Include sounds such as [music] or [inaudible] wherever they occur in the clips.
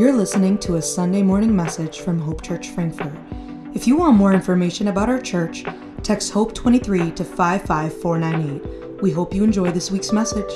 You're listening to a Sunday morning message from Hope Church Frankfurt. If you want more information about our church, text HOPE23 to 55498. We hope you enjoy this week's message.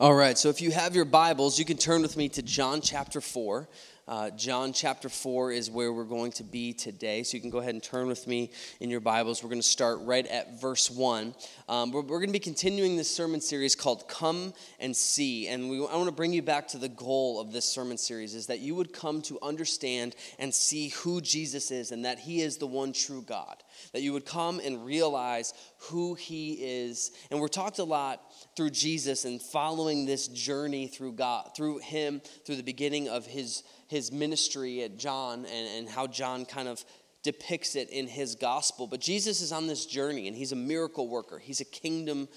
All right, so if you have your Bibles, you can turn with me to John chapter 4. Uh, John chapter 4 is where we're going to be today. So you can go ahead and turn with me in your Bibles. We're going to start right at verse 1. Um, we're, we're going to be continuing this sermon series called Come and See. And we, I want to bring you back to the goal of this sermon series is that you would come to understand and see who Jesus is and that he is the one true God. That you would come and realize who he is. And we're talked a lot through Jesus and following this journey through God, through him, through the beginning of his his ministry at John and, and how John kind of depicts it in his gospel. But Jesus is on this journey and he's a miracle worker, he's a kingdom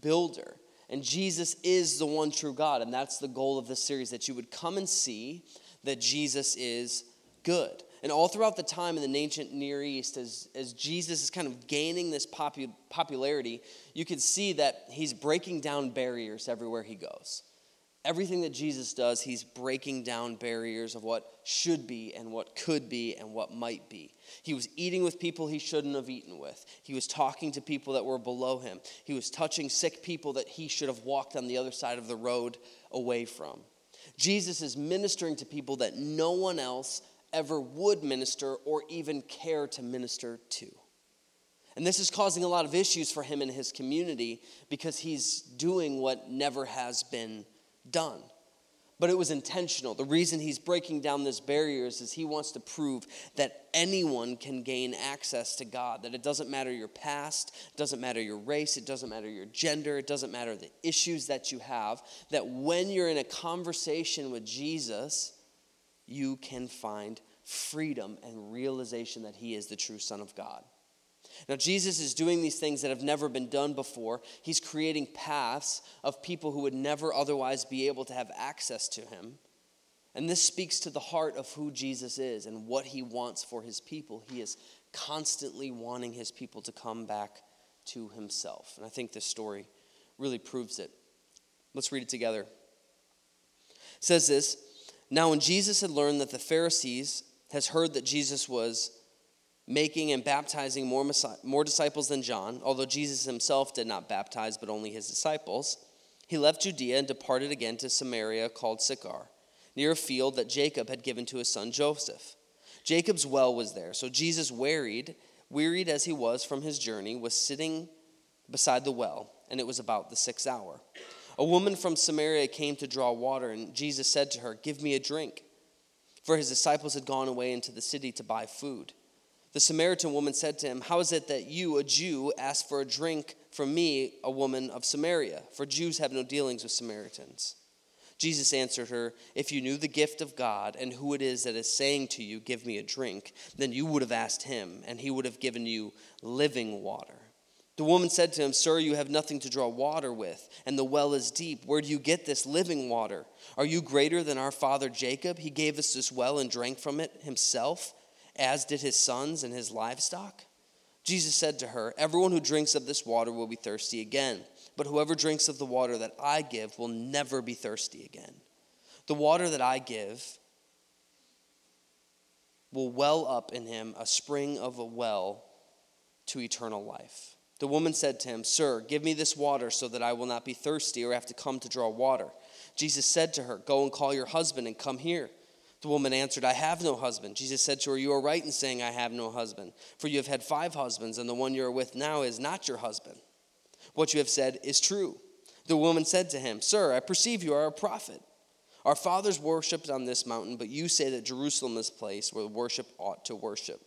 builder. And Jesus is the one true God. And that's the goal of this series that you would come and see that Jesus is good. And all throughout the time in the ancient Near East, as, as Jesus is kind of gaining this popu- popularity, you can see that he's breaking down barriers everywhere he goes everything that Jesus does, he's breaking down barriers of what should be and what could be and what might be. He was eating with people he shouldn't have eaten with. He was talking to people that were below him. He was touching sick people that he should have walked on the other side of the road away from. Jesus is ministering to people that no one else ever would minister or even care to minister to. And this is causing a lot of issues for him and his community because he's doing what never has been done. But it was intentional. The reason he's breaking down this barriers is he wants to prove that anyone can gain access to God. That it doesn't matter your past, doesn't matter your race, it doesn't matter your gender, it doesn't matter the issues that you have. That when you're in a conversation with Jesus, you can find freedom and realization that he is the true Son of God. Now, Jesus is doing these things that have never been done before. He's creating paths of people who would never otherwise be able to have access to him. And this speaks to the heart of who Jesus is and what he wants for his people. He is constantly wanting his people to come back to himself. And I think this story really proves it. Let's read it together. It says this Now, when Jesus had learned that the Pharisees has heard that Jesus was making and baptizing more, more disciples than John, although Jesus himself did not baptize, but only his disciples, he left Judea and departed again to Samaria called Sychar, near a field that Jacob had given to his son Joseph. Jacob's well was there, so Jesus, wearied, wearied as he was from his journey, was sitting beside the well, and it was about the sixth hour. A woman from Samaria came to draw water, and Jesus said to her, Give me a drink. For his disciples had gone away into the city to buy food. The Samaritan woman said to him, How is it that you, a Jew, ask for a drink from me, a woman of Samaria? For Jews have no dealings with Samaritans. Jesus answered her, If you knew the gift of God and who it is that is saying to you, Give me a drink, then you would have asked him, and he would have given you living water. The woman said to him, Sir, you have nothing to draw water with, and the well is deep. Where do you get this living water? Are you greater than our father Jacob? He gave us this well and drank from it himself as did his sons and his livestock? Jesus said to her, Everyone who drinks of this water will be thirsty again, but whoever drinks of the water that I give will never be thirsty again. The water that I give will well up in him a spring of a well to eternal life. The woman said to him, Sir, give me this water so that I will not be thirsty or have to come to draw water. Jesus said to her, Go and call your husband and come here. The woman answered, I have no husband. Jesus said to her, You are right in saying, I have no husband. For you have had five husbands, and the one you are with now is not your husband. What you have said is true. The woman said to him, Sir, I perceive you are a prophet. Our fathers worshipped on this mountain, but you say that Jerusalem is a place where worship ought to worship.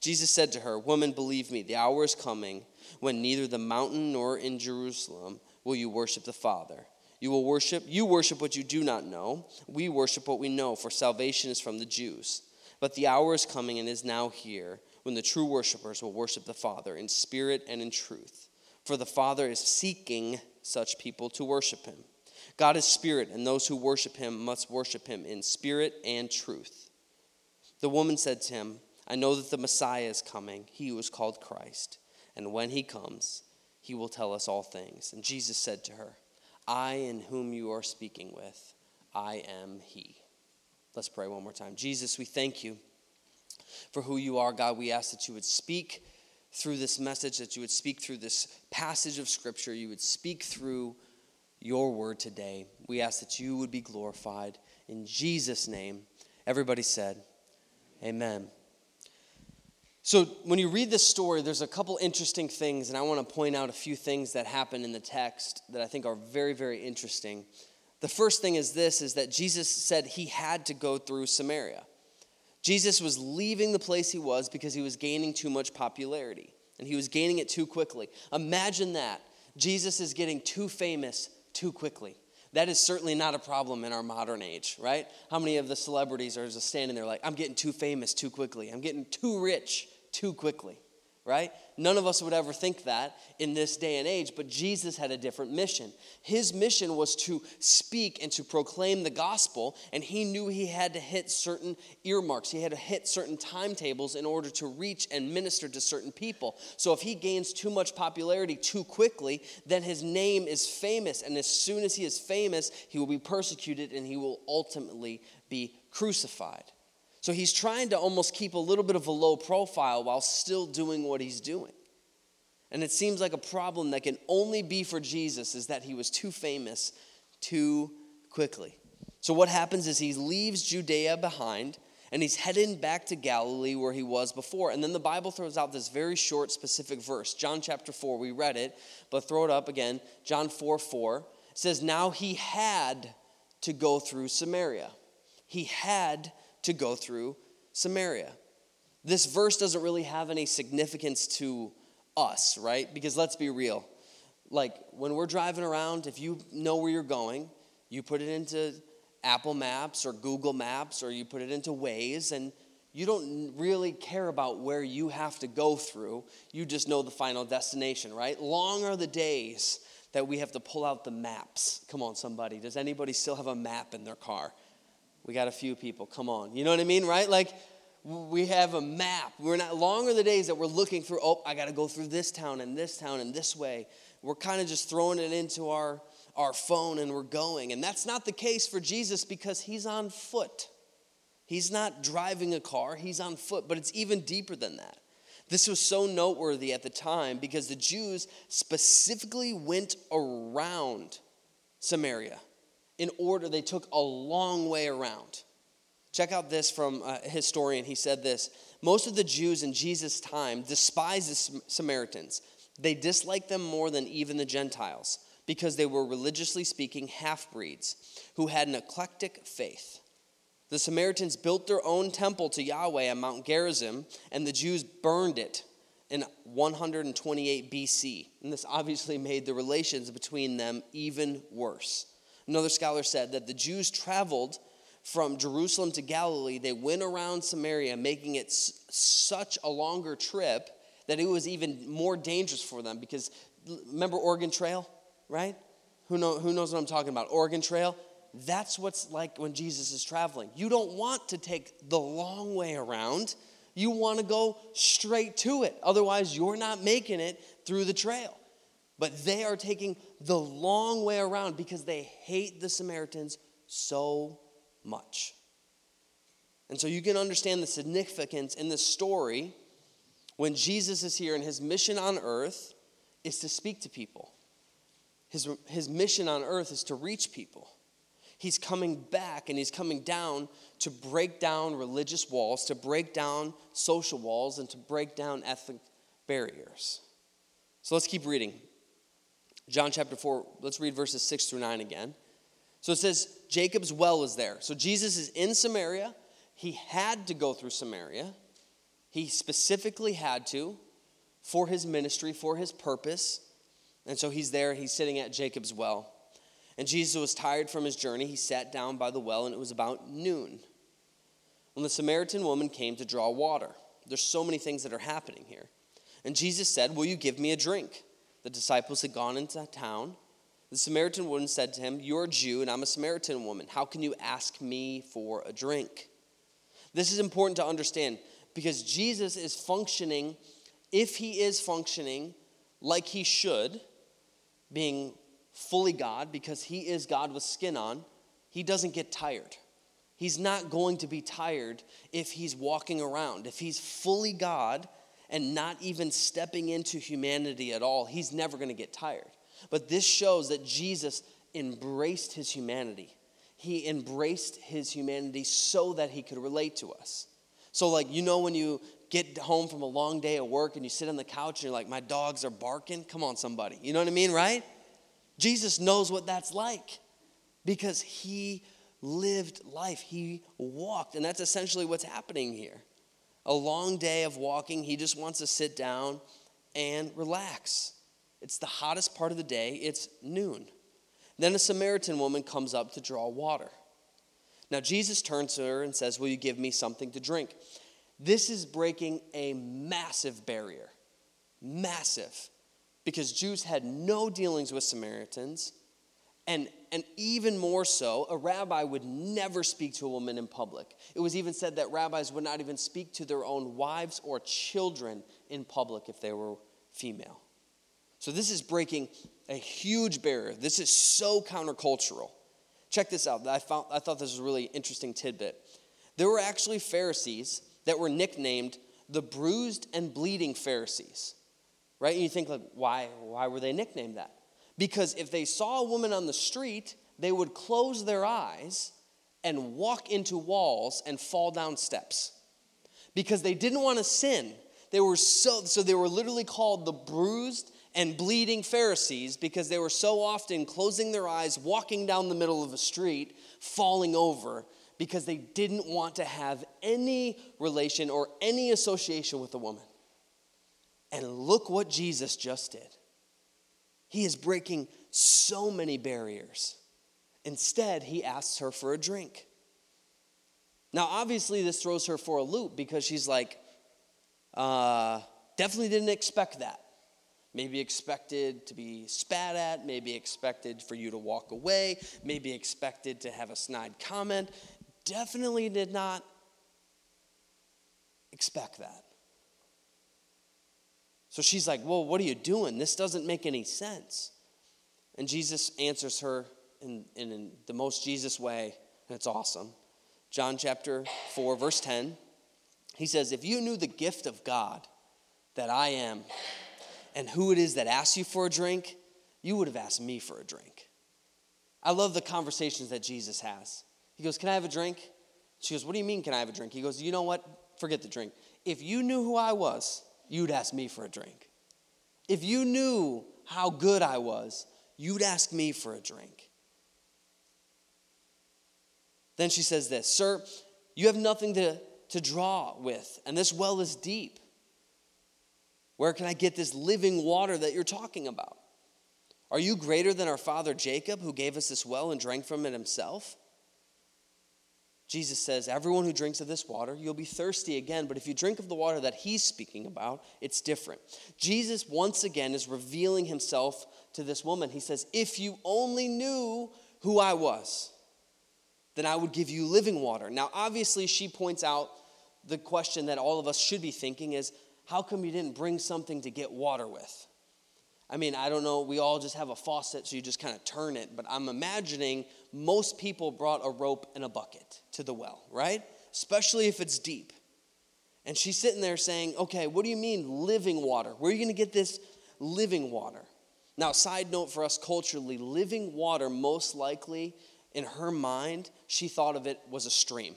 Jesus said to her, Woman, believe me, the hour is coming when neither the mountain nor in Jerusalem will you worship the Father. You will worship, you worship what you do not know. We worship what we know, for salvation is from the Jews. But the hour is coming and is now here when the true worshipers will worship the Father in spirit and in truth. For the Father is seeking such people to worship him. God is spirit, and those who worship him must worship him in spirit and truth. The woman said to him, I know that the Messiah is coming, he who is called Christ. And when he comes, he will tell us all things. And Jesus said to her, I in whom you are speaking with, I am he. Let's pray one more time. Jesus, we thank you for who you are, God. We ask that you would speak through this message, that you would speak through this passage of Scripture, you would speak through your word today. We ask that you would be glorified. In Jesus' name, everybody said, Amen. So, when you read this story, there's a couple interesting things, and I want to point out a few things that happen in the text that I think are very, very interesting. The first thing is this is that Jesus said he had to go through Samaria. Jesus was leaving the place he was because he was gaining too much popularity and he was gaining it too quickly. Imagine that. Jesus is getting too famous too quickly. That is certainly not a problem in our modern age, right? How many of the celebrities are just standing there like, I'm getting too famous too quickly, I'm getting too rich too quickly? right? None of us would ever think that in this day and age, but Jesus had a different mission. His mission was to speak and to proclaim the gospel, and he knew he had to hit certain earmarks. He had to hit certain timetables in order to reach and minister to certain people. So if he gains too much popularity too quickly, then his name is famous, and as soon as he is famous, he will be persecuted and he will ultimately be crucified. So he's trying to almost keep a little bit of a low profile while still doing what he's doing. And it seems like a problem that can only be for Jesus is that he was too famous too quickly. So what happens is he leaves Judea behind and he's heading back to Galilee where he was before. And then the Bible throws out this very short, specific verse. John chapter 4, we read it, but throw it up again. John 4 4 says, Now he had to go through Samaria. He had to go through Samaria. This verse doesn't really have any significance to us, right? Because let's be real. Like when we're driving around, if you know where you're going, you put it into Apple Maps or Google Maps or you put it into Waze and you don't really care about where you have to go through. You just know the final destination, right? Long are the days that we have to pull out the maps. Come on, somebody. Does anybody still have a map in their car? We got a few people. Come on. You know what I mean, right? Like we have a map. We're not longer the days that we're looking through, oh, I got to go through this town and this town and this way. We're kind of just throwing it into our our phone and we're going. And that's not the case for Jesus because he's on foot. He's not driving a car, he's on foot, but it's even deeper than that. This was so noteworthy at the time because the Jews specifically went around Samaria in order, they took a long way around. Check out this from a historian. He said this Most of the Jews in Jesus' time despised the Samaritans. They disliked them more than even the Gentiles because they were religiously speaking half breeds who had an eclectic faith. The Samaritans built their own temple to Yahweh on Mount Gerizim, and the Jews burned it in 128 BC. And this obviously made the relations between them even worse. Another scholar said that the Jews traveled from Jerusalem to Galilee. They went around Samaria, making it s- such a longer trip that it was even more dangerous for them because remember Oregon Trail, right? Who, know, who knows what I'm talking about? Oregon Trail. That's what's like when Jesus is traveling. You don't want to take the long way around. You want to go straight to it. Otherwise, you're not making it through the trail. But they are taking the long way around because they hate the Samaritans so much. And so you can understand the significance in this story when Jesus is here and his mission on earth is to speak to people. His, his mission on earth is to reach people. He's coming back and he's coming down to break down religious walls, to break down social walls, and to break down ethnic barriers. So let's keep reading. John chapter 4, let's read verses 6 through 9 again. So it says, Jacob's well is there. So Jesus is in Samaria. He had to go through Samaria. He specifically had to for his ministry, for his purpose. And so he's there, he's sitting at Jacob's well. And Jesus was tired from his journey. He sat down by the well, and it was about noon. When the Samaritan woman came to draw water, there's so many things that are happening here. And Jesus said, Will you give me a drink? The disciples had gone into town. The Samaritan woman said to him, You're a Jew, and I'm a Samaritan woman. How can you ask me for a drink? This is important to understand because Jesus is functioning, if he is functioning like he should, being fully God, because he is God with skin on, he doesn't get tired. He's not going to be tired if he's walking around. If he's fully God and not even stepping into humanity at all, he's never going to get tired. But this shows that Jesus embraced his humanity. He embraced his humanity so that he could relate to us. So, like, you know, when you get home from a long day at work and you sit on the couch and you're like, my dogs are barking? Come on, somebody. You know what I mean, right? Jesus knows what that's like because he lived life. He walked. And that's essentially what's happening here. A long day of walking, he just wants to sit down and relax. It's the hottest part of the day, it's noon. Then a Samaritan woman comes up to draw water. Now Jesus turns to her and says, Will you give me something to drink? This is breaking a massive barrier. Massive. Because Jews had no dealings with Samaritans. And, and even more so, a rabbi would never speak to a woman in public. It was even said that rabbis would not even speak to their own wives or children in public if they were female. So this is breaking a huge barrier. This is so countercultural. Check this out. I, found, I thought this was a really interesting tidbit. There were actually Pharisees that were nicknamed the bruised and bleeding Pharisees. Right? And you think like why why were they nicknamed that? Because if they saw a woman on the street, they would close their eyes and walk into walls and fall down steps. Because they didn't want to sin. They were so so they were literally called the bruised and bleeding Pharisees because they were so often closing their eyes, walking down the middle of a street, falling over because they didn't want to have any relation or any association with a woman. And look what Jesus just did. He is breaking so many barriers. Instead, he asks her for a drink. Now, obviously, this throws her for a loop because she's like, uh, definitely didn't expect that. Maybe expected to be spat at, maybe expected for you to walk away, maybe expected to have a snide comment definitely did not expect that. So she's like, Well, what are you doing? This doesn't make any sense. And Jesus answers her in, in, in the most Jesus way, and it's awesome. John chapter 4, verse 10. He says, If you knew the gift of God that I am, and who it is that asks you for a drink, you would have asked me for a drink. I love the conversations that Jesus has. He goes, Can I have a drink? She goes, What do you mean, can I have a drink? He goes, You know what? Forget the drink. If you knew who I was, you'd ask me for a drink. If you knew how good I was, you'd ask me for a drink. Then she says this Sir, you have nothing to, to draw with, and this well is deep. Where can I get this living water that you're talking about? Are you greater than our father Jacob, who gave us this well and drank from it himself? Jesus says, Everyone who drinks of this water, you'll be thirsty again, but if you drink of the water that he's speaking about, it's different. Jesus, once again, is revealing himself to this woman. He says, If you only knew who I was, then I would give you living water. Now, obviously, she points out the question that all of us should be thinking is, How come you didn't bring something to get water with? I mean, I don't know, we all just have a faucet, so you just kind of turn it, but I'm imagining most people brought a rope and a bucket to the well, right? Especially if it's deep. And she's sitting there saying, Okay, what do you mean living water? Where are you going to get this living water? Now, side note for us culturally, living water most likely in her mind, she thought of it was a stream.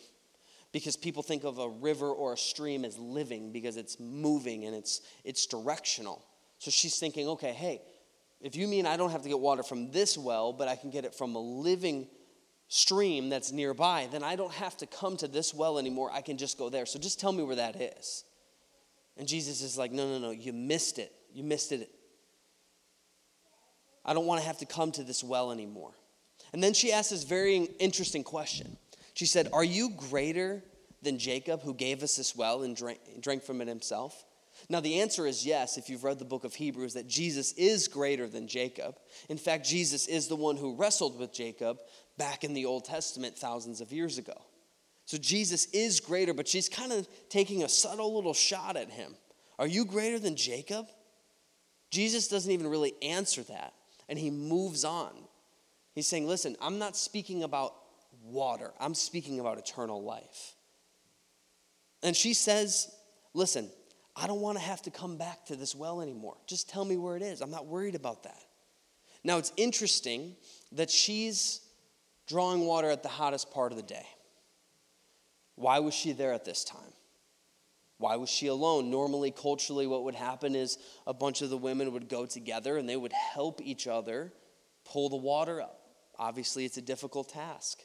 Because people think of a river or a stream as living because it's moving and it's, it's directional. So she's thinking, okay, hey, if you mean I don't have to get water from this well, but I can get it from a living stream that's nearby, then I don't have to come to this well anymore. I can just go there. So just tell me where that is. And Jesus is like, no, no, no, you missed it. You missed it. I don't want to have to come to this well anymore. And then she asked this very interesting question. She said, Are you greater than Jacob who gave us this well and drank, drank from it himself? Now, the answer is yes, if you've read the book of Hebrews, that Jesus is greater than Jacob. In fact, Jesus is the one who wrestled with Jacob back in the Old Testament thousands of years ago. So Jesus is greater, but she's kind of taking a subtle little shot at him. Are you greater than Jacob? Jesus doesn't even really answer that. and he moves on. He's saying, Listen, I'm not speaking about water, I'm speaking about eternal life. And she says, Listen, I don't want to have to come back to this well anymore. Just tell me where it is. I'm not worried about that. Now, it's interesting that she's drawing water at the hottest part of the day. Why was she there at this time? Why was she alone? Normally, culturally, what would happen is a bunch of the women would go together and they would help each other pull the water up. Obviously, it's a difficult task.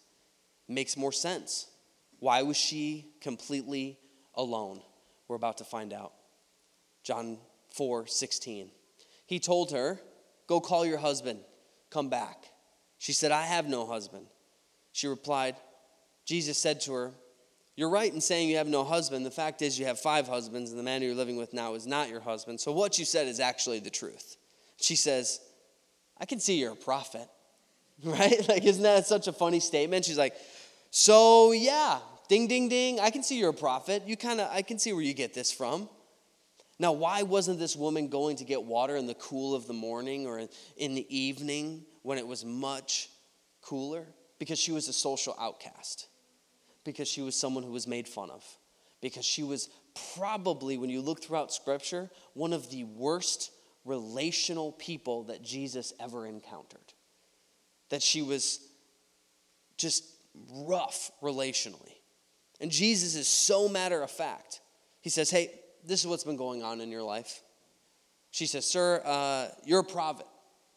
Makes more sense. Why was she completely alone? We're about to find out. John 4 16. He told her, Go call your husband, come back. She said, I have no husband. She replied, Jesus said to her, You're right in saying you have no husband. The fact is, you have five husbands, and the man you're living with now is not your husband. So what you said is actually the truth. She says, I can see you're a prophet. [laughs] Right? Like, isn't that such a funny statement? She's like, So yeah, ding, ding, ding. I can see you're a prophet. You kind of, I can see where you get this from. Now, why wasn't this woman going to get water in the cool of the morning or in the evening when it was much cooler? Because she was a social outcast, because she was someone who was made fun of, because she was probably, when you look throughout Scripture, one of the worst relational people that Jesus ever encountered. That she was just rough relationally. And Jesus is so matter of fact. He says, Hey, this is what's been going on in your life. She says, Sir, uh, you're a prophet.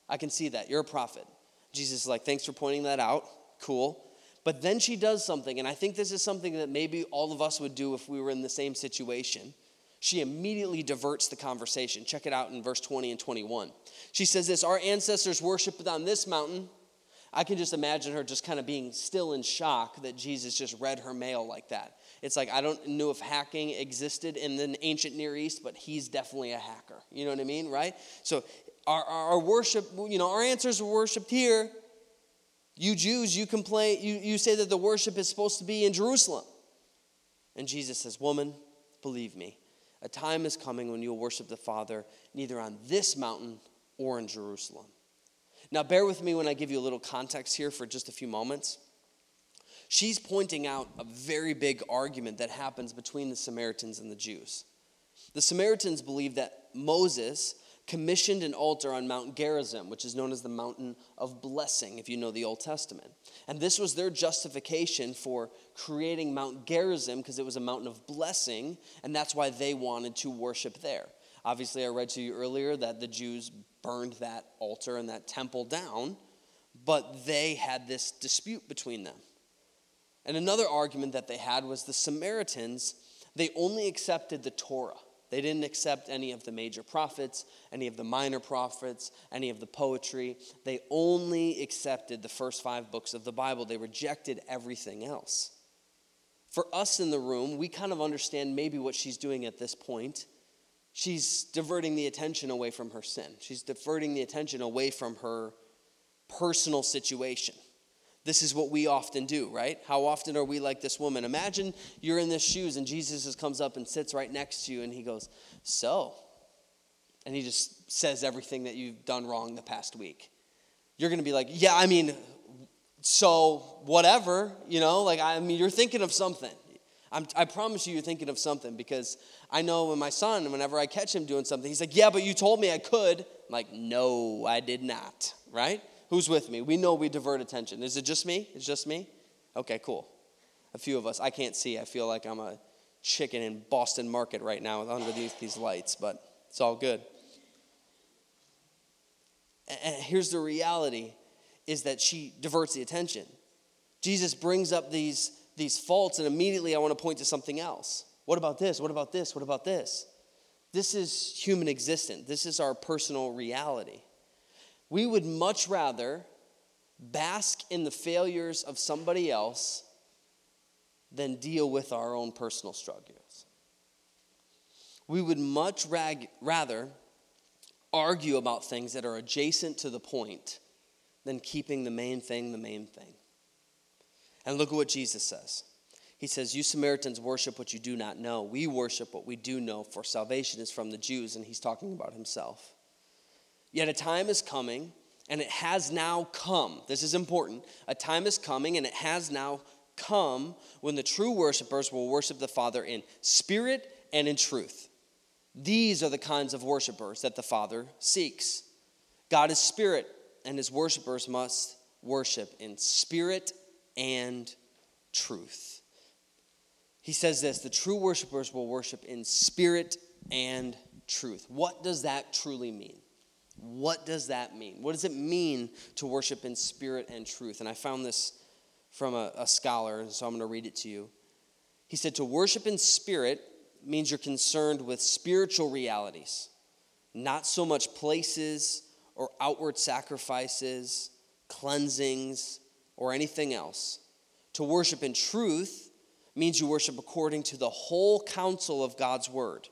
I can see that. You're a prophet. Jesus is like, Thanks for pointing that out. Cool. But then she does something, and I think this is something that maybe all of us would do if we were in the same situation. She immediately diverts the conversation. Check it out in verse 20 and 21. She says this Our ancestors worshiped on this mountain. I can just imagine her just kind of being still in shock that Jesus just read her mail like that. It's like I don't know if hacking existed in the ancient Near East, but he's definitely a hacker. You know what I mean, right? So our, our worship, you know, our answers were worshipped here. You Jews, you complain, you, you say that the worship is supposed to be in Jerusalem. And Jesus says, Woman, believe me, a time is coming when you'll worship the Father neither on this mountain or in Jerusalem. Now, bear with me when I give you a little context here for just a few moments she's pointing out a very big argument that happens between the Samaritans and the Jews. The Samaritans believe that Moses commissioned an altar on Mount Gerizim, which is known as the mountain of blessing, if you know the Old Testament. And this was their justification for creating Mount Gerizim because it was a mountain of blessing, and that's why they wanted to worship there. Obviously, I read to you earlier that the Jews burned that altar and that temple down, but they had this dispute between them. And another argument that they had was the Samaritans, they only accepted the Torah. They didn't accept any of the major prophets, any of the minor prophets, any of the poetry. They only accepted the first five books of the Bible. They rejected everything else. For us in the room, we kind of understand maybe what she's doing at this point. She's diverting the attention away from her sin, she's diverting the attention away from her personal situation. This is what we often do, right? How often are we like this woman? Imagine you're in this shoes and Jesus just comes up and sits right next to you and he goes, So, and he just says everything that you've done wrong the past week. You're going to be like, Yeah, I mean, so whatever, you know, like, I mean, you're thinking of something. I'm, i promise you, you're thinking of something because I know when my son, whenever I catch him doing something, he's like, Yeah, but you told me I could. I'm like, No, I did not, right? Who's with me? We know we divert attention. Is it just me? It's just me? Okay, cool. A few of us. I can't see. I feel like I'm a chicken in Boston Market right now underneath these lights, but it's all good. And here's the reality is that she diverts the attention. Jesus brings up these, these faults, and immediately I want to point to something else. What about this? What about this? What about this? This is human existence. This is our personal reality. We would much rather bask in the failures of somebody else than deal with our own personal struggles. We would much rag, rather argue about things that are adjacent to the point than keeping the main thing the main thing. And look at what Jesus says. He says, You Samaritans worship what you do not know. We worship what we do know, for salvation is from the Jews. And he's talking about himself. Yet a time is coming, and it has now come. This is important. A time is coming, and it has now come when the true worshipers will worship the Father in spirit and in truth. These are the kinds of worshipers that the Father seeks. God is spirit, and his worshipers must worship in spirit and truth. He says this the true worshipers will worship in spirit and truth. What does that truly mean? What does that mean? What does it mean to worship in spirit and truth? And I found this from a, a scholar, so I'm going to read it to you. He said, To worship in spirit means you're concerned with spiritual realities, not so much places or outward sacrifices, cleansings, or anything else. To worship in truth means you worship according to the whole counsel of God's word.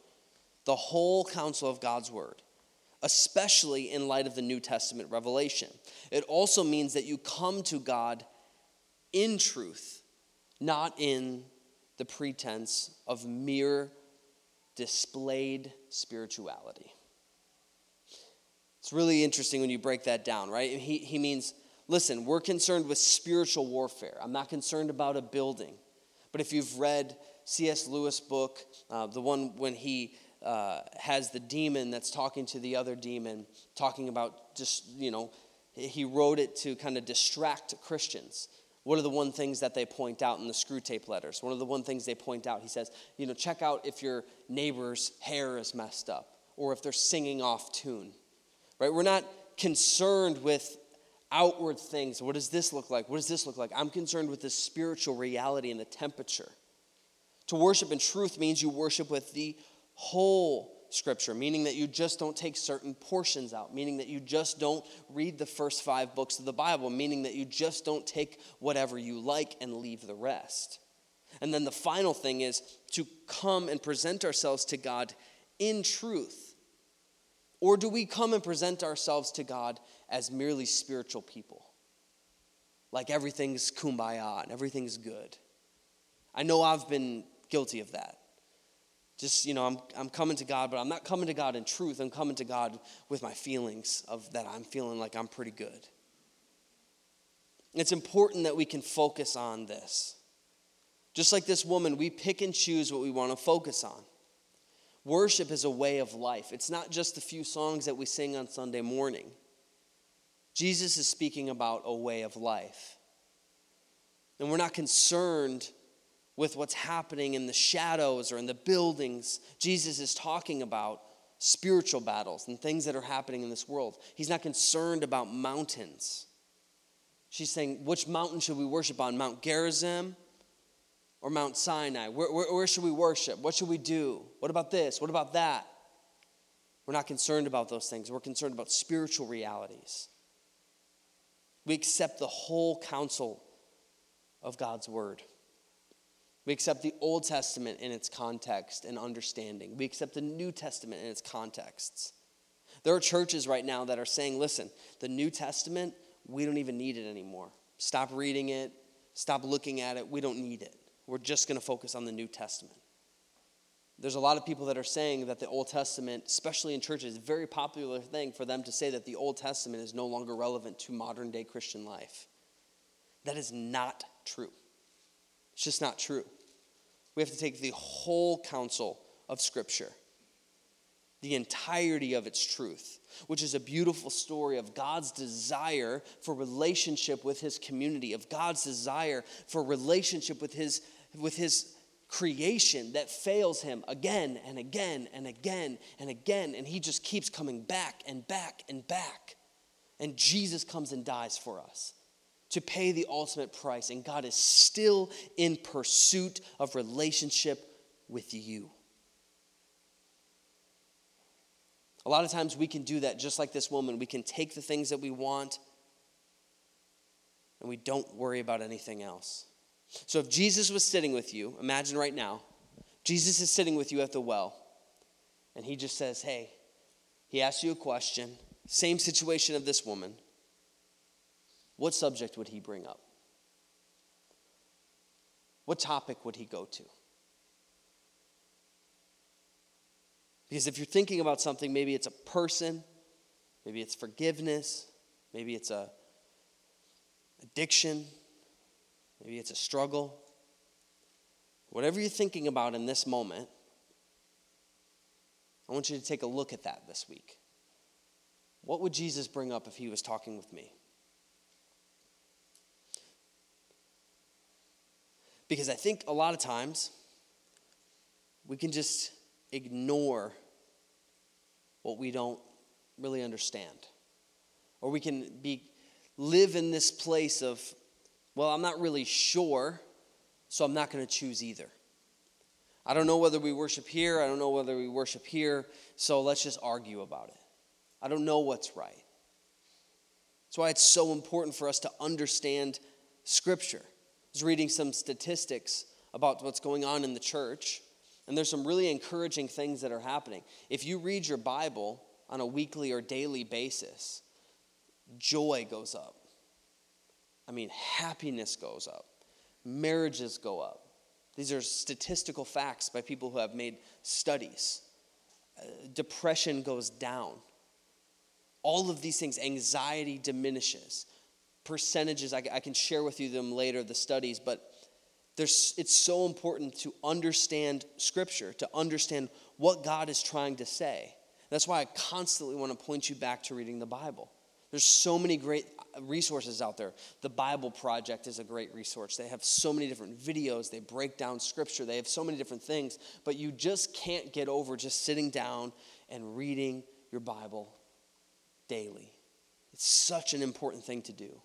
The whole counsel of God's word, especially in light of the New Testament revelation. It also means that you come to God in truth, not in the pretense of mere displayed spirituality. It's really interesting when you break that down, right? He, he means, listen, we're concerned with spiritual warfare. I'm not concerned about a building. But if you've read C.S. Lewis' book, uh, the one when he uh, has the demon that's talking to the other demon, talking about just, you know, he wrote it to kind of distract Christians. What are the one things that they point out in the Screwtape letters? One of the one things they point out, he says, you know, check out if your neighbor's hair is messed up or if they're singing off tune. Right? We're not concerned with outward things. What does this look like? What does this look like? I'm concerned with the spiritual reality and the temperature. To worship in truth means you worship with the whole scripture, meaning that you just don't take certain portions out, meaning that you just don't read the first five books of the Bible, meaning that you just don't take whatever you like and leave the rest. And then the final thing is to come and present ourselves to God in truth. Or do we come and present ourselves to God as merely spiritual people? Like everything's kumbaya and everything's good. I know I've been guilty of that just you know I'm, I'm coming to god but i'm not coming to god in truth. I'm coming to god with my feelings of that i'm feeling like i'm pretty good. It's important that we can focus on this. Just like this woman we pick and choose what we want to focus on. Worship is a way of life. It's not just the few songs that we sing on sunday morning. Jesus is speaking about a way of life. And we're not concerned with what's happening in the shadows or in the buildings. Jesus is talking about spiritual battles and things that are happening in this world. He's not concerned about mountains. She's saying, which mountain should we worship on? Mount Gerizim or Mount Sinai? Where, where, where should we worship? What should we do? What about this? What about that? We're not concerned about those things. We're concerned about spiritual realities. We accept the whole counsel of God's word. We accept the Old Testament in its context and understanding. We accept the New Testament in its contexts. There are churches right now that are saying, listen, the New Testament, we don't even need it anymore. Stop reading it, stop looking at it. We don't need it. We're just going to focus on the New Testament. There's a lot of people that are saying that the Old Testament, especially in churches, is a very popular thing for them to say that the Old Testament is no longer relevant to modern day Christian life. That is not true. It's just not true. We have to take the whole counsel of Scripture, the entirety of its truth, which is a beautiful story of God's desire for relationship with His community, of God's desire for relationship with His, with his creation that fails Him again and again and again and again. And He just keeps coming back and back and back. And Jesus comes and dies for us to pay the ultimate price, and God is still in pursuit of relationship with you. A lot of times we can do that just like this woman. We can take the things that we want and we don't worry about anything else. So if Jesus was sitting with you, imagine right now, Jesus is sitting with you at the well, and he just says, Hey, he asks you a question, same situation of this woman what subject would he bring up? What topic would he go to? Because if you're thinking about something, maybe it's a person, maybe it's forgiveness, Maybe it's a addiction. Maybe it's a struggle. Whatever you're thinking about in this moment, I want you to take a look at that this week. What would Jesus bring up if he was talking with me? Because I think a lot of times we can just ignore what we don't really understand. Or we can be live in this place of, well, I'm not really sure, so I'm not going to choose either. I don't know whether we worship here, I don't know whether we worship here, so let's just argue about it. I don't know what's right. That's why it's so important for us to understand Scripture. I was reading some statistics about what's going on in the church, and there's some really encouraging things that are happening. If you read your Bible on a weekly or daily basis, joy goes up. I mean, happiness goes up, marriages go up. These are statistical facts by people who have made studies. Uh, depression goes down. All of these things, anxiety diminishes. Percentages, I, I can share with you them later, the studies, but there's, it's so important to understand Scripture, to understand what God is trying to say. That's why I constantly want to point you back to reading the Bible. There's so many great uh, resources out there. The Bible Project is a great resource. They have so many different videos, they break down scripture, they have so many different things, but you just can't get over just sitting down and reading your Bible daily. It's such an important thing to do.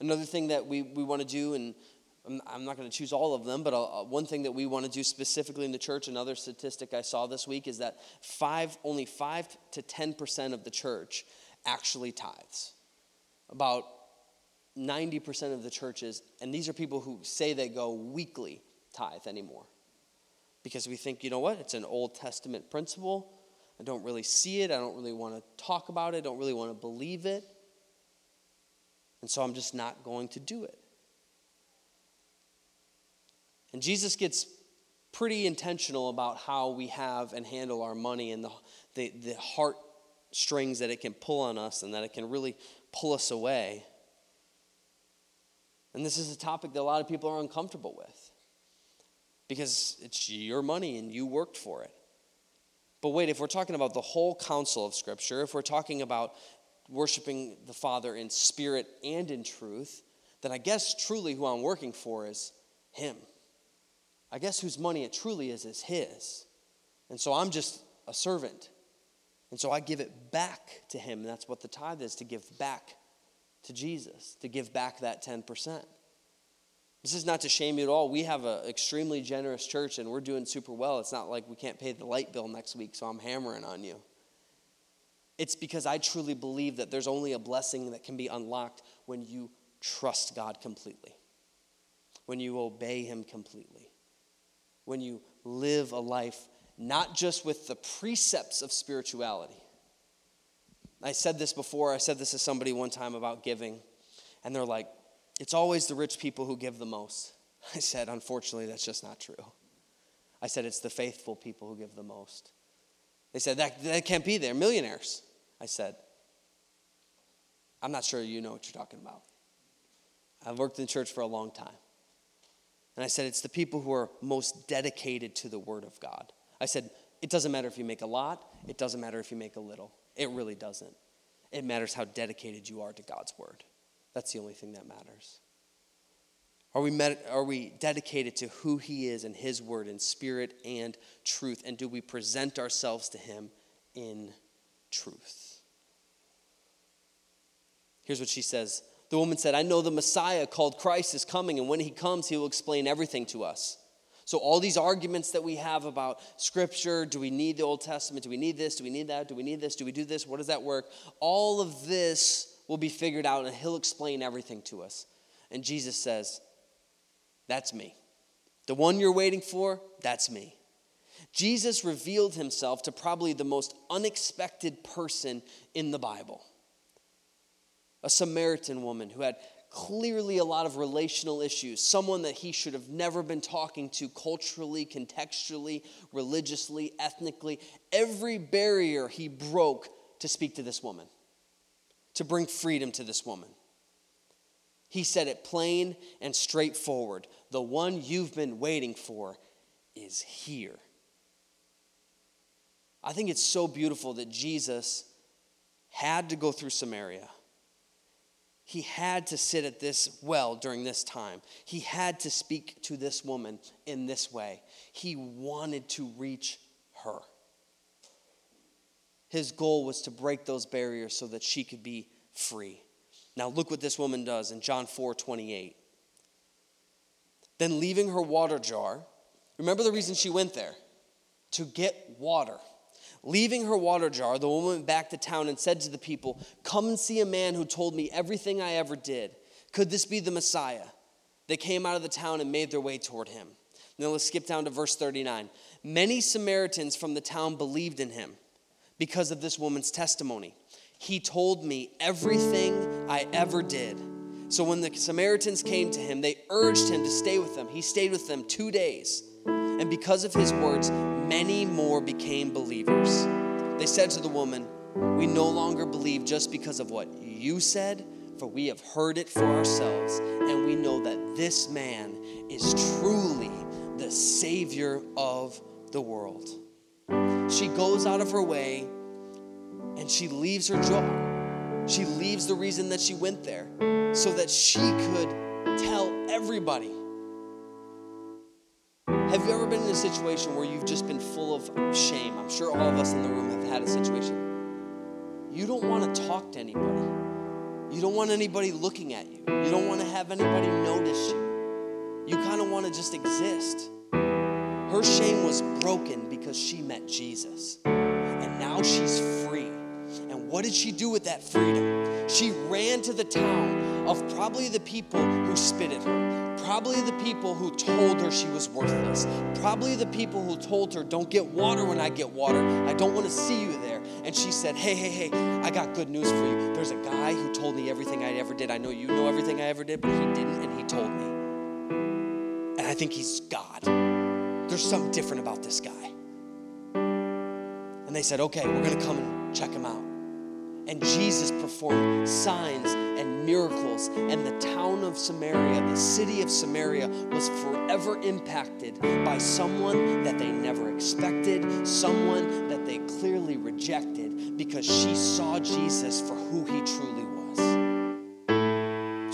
Another thing that we, we want to do, and I'm not going to choose all of them, but uh, one thing that we want to do specifically in the church, another statistic I saw this week, is that five, only 5 to 10% of the church actually tithes. About 90% of the churches, and these are people who say they go weekly tithe anymore. Because we think, you know what, it's an Old Testament principle. I don't really see it. I don't really want to talk about it. I don't really want to believe it. And so I'm just not going to do it. And Jesus gets pretty intentional about how we have and handle our money and the, the, the heart strings that it can pull on us and that it can really pull us away. And this is a topic that a lot of people are uncomfortable with because it's your money and you worked for it. But wait, if we're talking about the whole counsel of Scripture, if we're talking about worshiping the Father in spirit and in truth, then I guess truly who I'm working for is Him. I guess whose money it truly is is His. And so I'm just a servant. And so I give it back to him. And that's what the tithe is to give back to Jesus, to give back that 10%. This is not to shame you at all. We have an extremely generous church and we're doing super well. It's not like we can't pay the light bill next week, so I'm hammering on you. It's because I truly believe that there's only a blessing that can be unlocked when you trust God completely, when you obey Him completely, when you live a life not just with the precepts of spirituality. I said this before, I said this to somebody one time about giving, and they're like, it's always the rich people who give the most. [laughs] I said, unfortunately, that's just not true. I said, it's the faithful people who give the most. They said, that, that can't be there, millionaires. I said, I'm not sure you know what you're talking about. I've worked in church for a long time. And I said, it's the people who are most dedicated to the Word of God. I said, it doesn't matter if you make a lot, it doesn't matter if you make a little. It really doesn't. It matters how dedicated you are to God's word. That's the only thing that matters. Are we, med- are we dedicated to who He is and His word in spirit and truth? And do we present ourselves to Him in truth? Here's what she says The woman said, I know the Messiah called Christ is coming, and when He comes, He will explain everything to us. So, all these arguments that we have about Scripture do we need the Old Testament? Do we need this? Do we need that? Do we need this? Do we do this? What does that work? All of this will be figured out, and He'll explain everything to us. And Jesus says, That's me. The one you're waiting for, that's me. Jesus revealed himself to probably the most unexpected person in the Bible a Samaritan woman who had clearly a lot of relational issues, someone that he should have never been talking to culturally, contextually, religiously, ethnically. Every barrier he broke to speak to this woman, to bring freedom to this woman. He said it plain and straightforward. The one you've been waiting for is here. I think it's so beautiful that Jesus had to go through Samaria. He had to sit at this well during this time. He had to speak to this woman in this way. He wanted to reach her. His goal was to break those barriers so that she could be free. Now, look what this woman does in John 4 28. Then, leaving her water jar, remember the reason she went there? To get water. Leaving her water jar, the woman went back to town and said to the people, Come and see a man who told me everything I ever did. Could this be the Messiah? They came out of the town and made their way toward him. Now let's skip down to verse 39. Many Samaritans from the town believed in him because of this woman's testimony. He told me everything I ever did. So when the Samaritans came to him, they urged him to stay with them. He stayed with them two days. And because of his words, many more became believers. They said to the woman, We no longer believe just because of what you said, for we have heard it for ourselves, and we know that this man is truly the Savior of the world. She goes out of her way and she leaves her job. She leaves the reason that she went there so that she could tell everybody have you ever been in a situation where you've just been full of shame? I'm sure all of us in the room have had a situation. You don't want to talk to anybody. You don't want anybody looking at you. You don't want to have anybody notice you. You kind of want to just exist. Her shame was broken because she met Jesus. And now she's what did she do with that freedom? She ran to the town of probably the people who spit at her Probably the people who told her she was worthless. Probably the people who told her, Don't get water when I get water. I don't want to see you there. And she said, Hey, hey, hey, I got good news for you. There's a guy who told me everything I ever did. I know you know everything I ever did, but he didn't, and he told me. And I think he's God. There's something different about this guy. And they said, Okay, we're going to come and check him out. And Jesus performed signs and miracles, and the town of Samaria, the city of Samaria, was forever impacted by someone that they never expected, someone that they clearly rejected because she saw Jesus for who he truly was.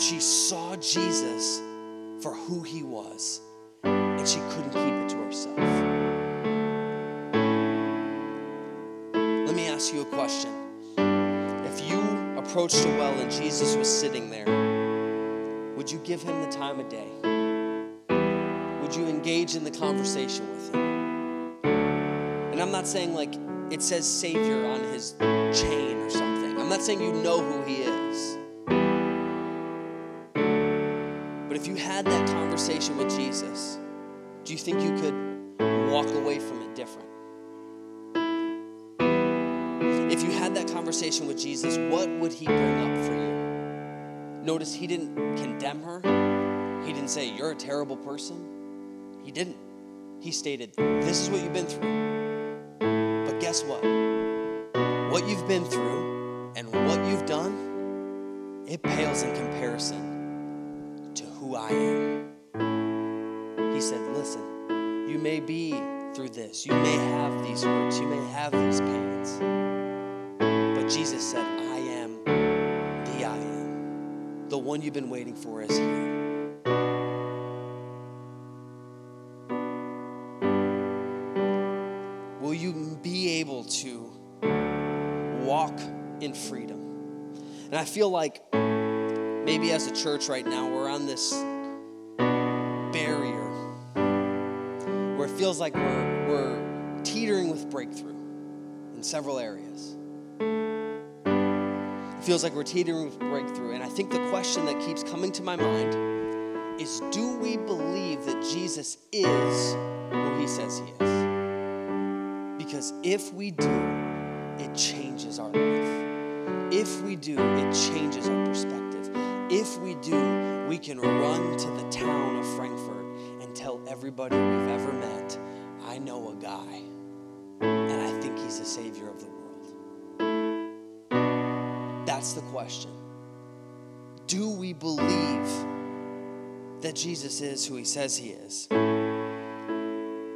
She saw Jesus for who he was, and she couldn't keep it to herself. Let me ask you a question approached a well and Jesus was sitting there, would you give him the time of day? Would you engage in the conversation with him? And I'm not saying like it says Savior on his chain or something. I'm not saying you know who he is. But if you had that conversation with Jesus, do you think you could walk away from it different? Conversation with Jesus, what would he bring up for you? Notice he didn't condemn her. He didn't say, You're a terrible person. He didn't. He stated, This is what you've been through. But guess what? What you've been through and what you've done, it pales in comparison to who I am. He said, Listen, you may be through this. You may have these hurts. You may have these pains. Jesus said, I am the I am. The one you've been waiting for is here. Will you be able to walk in freedom? And I feel like maybe as a church right now, we're on this barrier where it feels like we're, we're teetering with breakthrough in several areas feels like we're teetering with breakthrough. And I think the question that keeps coming to my mind is do we believe that Jesus is who he says he is? Because if we do, it changes our life. If we do, it changes our perspective. If we do, we can run to the town of Frankfurt and tell everybody we've ever met, I know a guy, and I think he's the Savior of the world. That's the question. Do we believe that Jesus is who he says he is?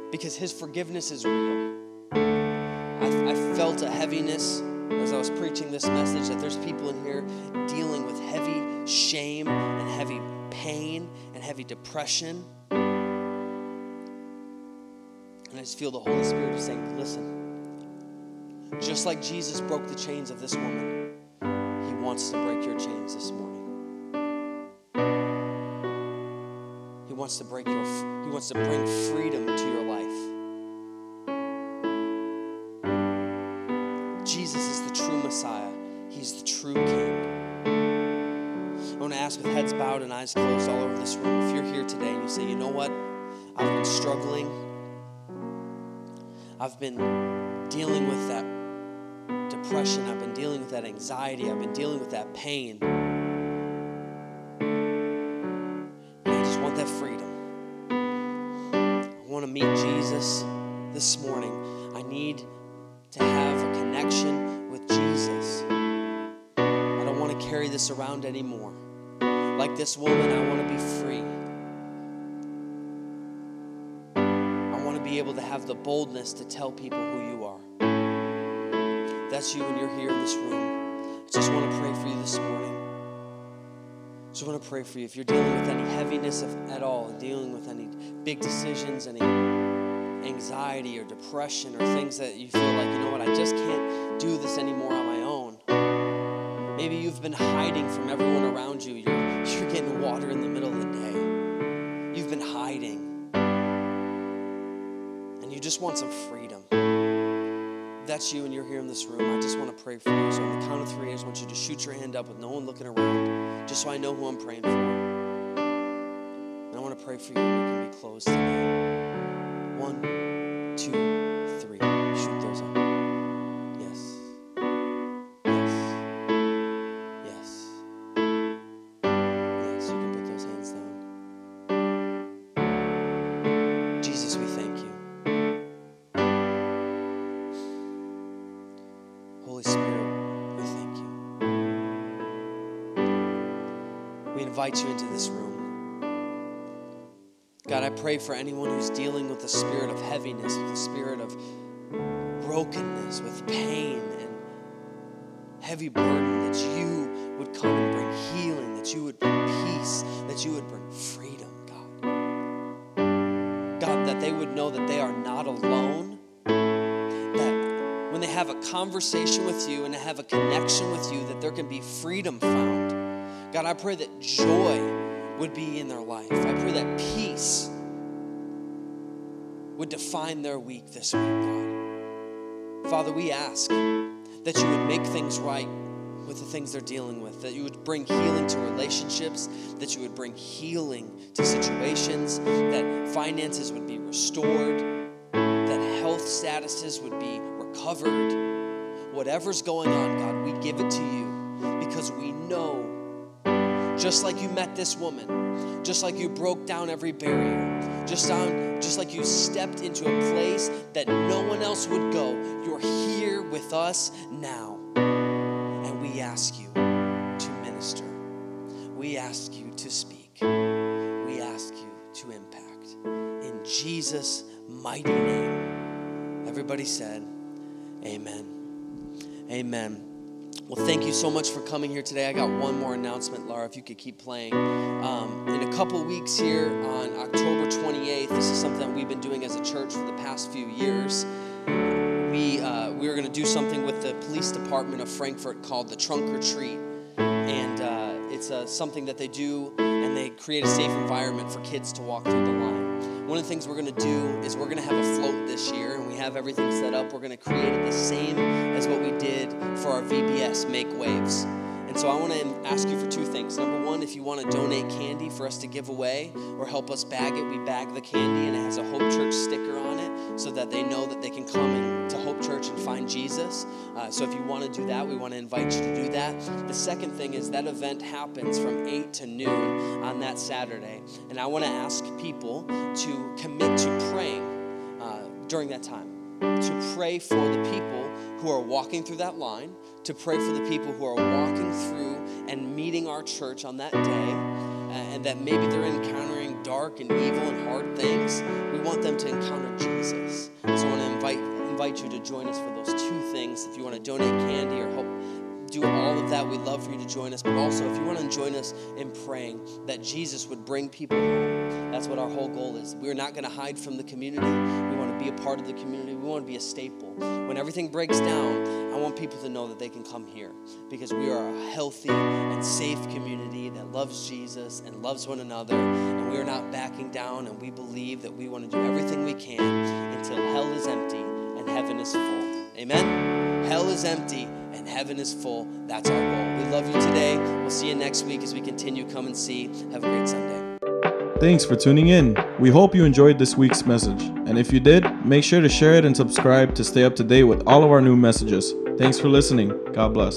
Because his forgiveness is real. I, I felt a heaviness as I was preaching this message that there's people in here dealing with heavy shame and heavy pain and heavy depression. And I just feel the Holy Spirit is saying, listen, just like Jesus broke the chains of this woman, wants to break your chains this morning. He wants to break your he wants to bring freedom to your life. Jesus is the true Messiah. He's the true King. I want to ask with heads bowed and eyes closed all over this room if you're here today and you say, you know what? I've been struggling. I've been dealing with that depression. I've been dealing with that anxiety. I've been dealing with that pain. And I just want that freedom. I want to meet Jesus this morning. I need to have a connection with Jesus. I don't want to carry this around anymore. Like this woman, I want to be free. I want to be able to have the boldness to tell people who you are. That's you and you're here in this room. I just want to pray for you this morning. I just want to pray for you. If you're dealing with any heaviness at all, dealing with any big decisions, any anxiety or depression or things that you feel like, you know what, I just can't do this anymore on my own. Maybe you've been hiding from everyone around you. You're, you're getting water in the middle of the day. You've been hiding. And you just want some freedom. That's you and you're here in this room, I just want to pray for you. So on the count of three, I just want you to shoot your hand up with no one looking around, just so I know who I'm praying for. And I want to pray for you. We can be closed today. One, two, invite you into this room. God, I pray for anyone who's dealing with the spirit of heaviness, with the spirit of brokenness, with pain and heavy burden, that you would come and bring healing, that you would bring peace, that you would bring freedom, God. God, that they would know that they are not alone, that when they have a conversation with you and have a connection with you, that there can be freedom found. God, I pray that joy would be in their life. I pray that peace would define their week this week, God. Father, we ask that you would make things right with the things they're dealing with, that you would bring healing to relationships, that you would bring healing to situations, that finances would be restored, that health statuses would be recovered. Whatever's going on, God, we give it to you because we know just like you met this woman, just like you broke down every barrier, just down, just like you stepped into a place that no one else would go. You're here with us now. And we ask you to minister. We ask you to speak. We ask you to impact. In Jesus' mighty name. Everybody said, Amen. Amen. Well, thank you so much for coming here today. I got one more announcement, Laura, if you could keep playing. Um, in a couple weeks here on October 28th, this is something that we've been doing as a church for the past few years. We, uh, we are going to do something with the police department of Frankfurt called the Trunk or Treat. And uh, it's uh, something that they do, and they create a safe environment for kids to walk through the line. One of the things we're going to do is we're going to have a float this year, and we have everything set up. We're going to create it the same as what we did for our VBS Make Waves. And so I want to ask you for two things. Number one, if you want to donate candy for us to give away or help us bag it, we bag the candy and it has a Hope Church sticker on it so that they know that they can come in to Hope Church and find Jesus. Uh, so if you want to do that, we want to invite you to do that. The second thing is that event happens from 8 to noon on that Saturday. And I want to ask people to commit to praying uh, during that time to pray for the people who are walking through that line, to pray for the people who are walking through and meeting our church on that day, and that maybe they're encountering dark and evil and hard things. We want them to encounter Jesus. So I want to invite invite you to join us for those two things. If you want to donate candy or help do all of that, we'd love for you to join us. But also, if you want to join us in praying that Jesus would bring people home, that's what our whole goal is. We're not going to hide from the community. We want to be a part of the community. We want to be a staple. When everything breaks down, I want people to know that they can come here because we are a healthy and safe community that loves Jesus and loves one another. And we are not backing down, and we believe that we want to do everything we can until hell is empty and heaven is full. Amen? Hell is empty and heaven is full. That's our goal. We love you today. We'll see you next week as we continue Come and See. Have a great Sunday. Thanks for tuning in. We hope you enjoyed this week's message. And if you did, make sure to share it and subscribe to stay up to date with all of our new messages. Thanks for listening. God bless.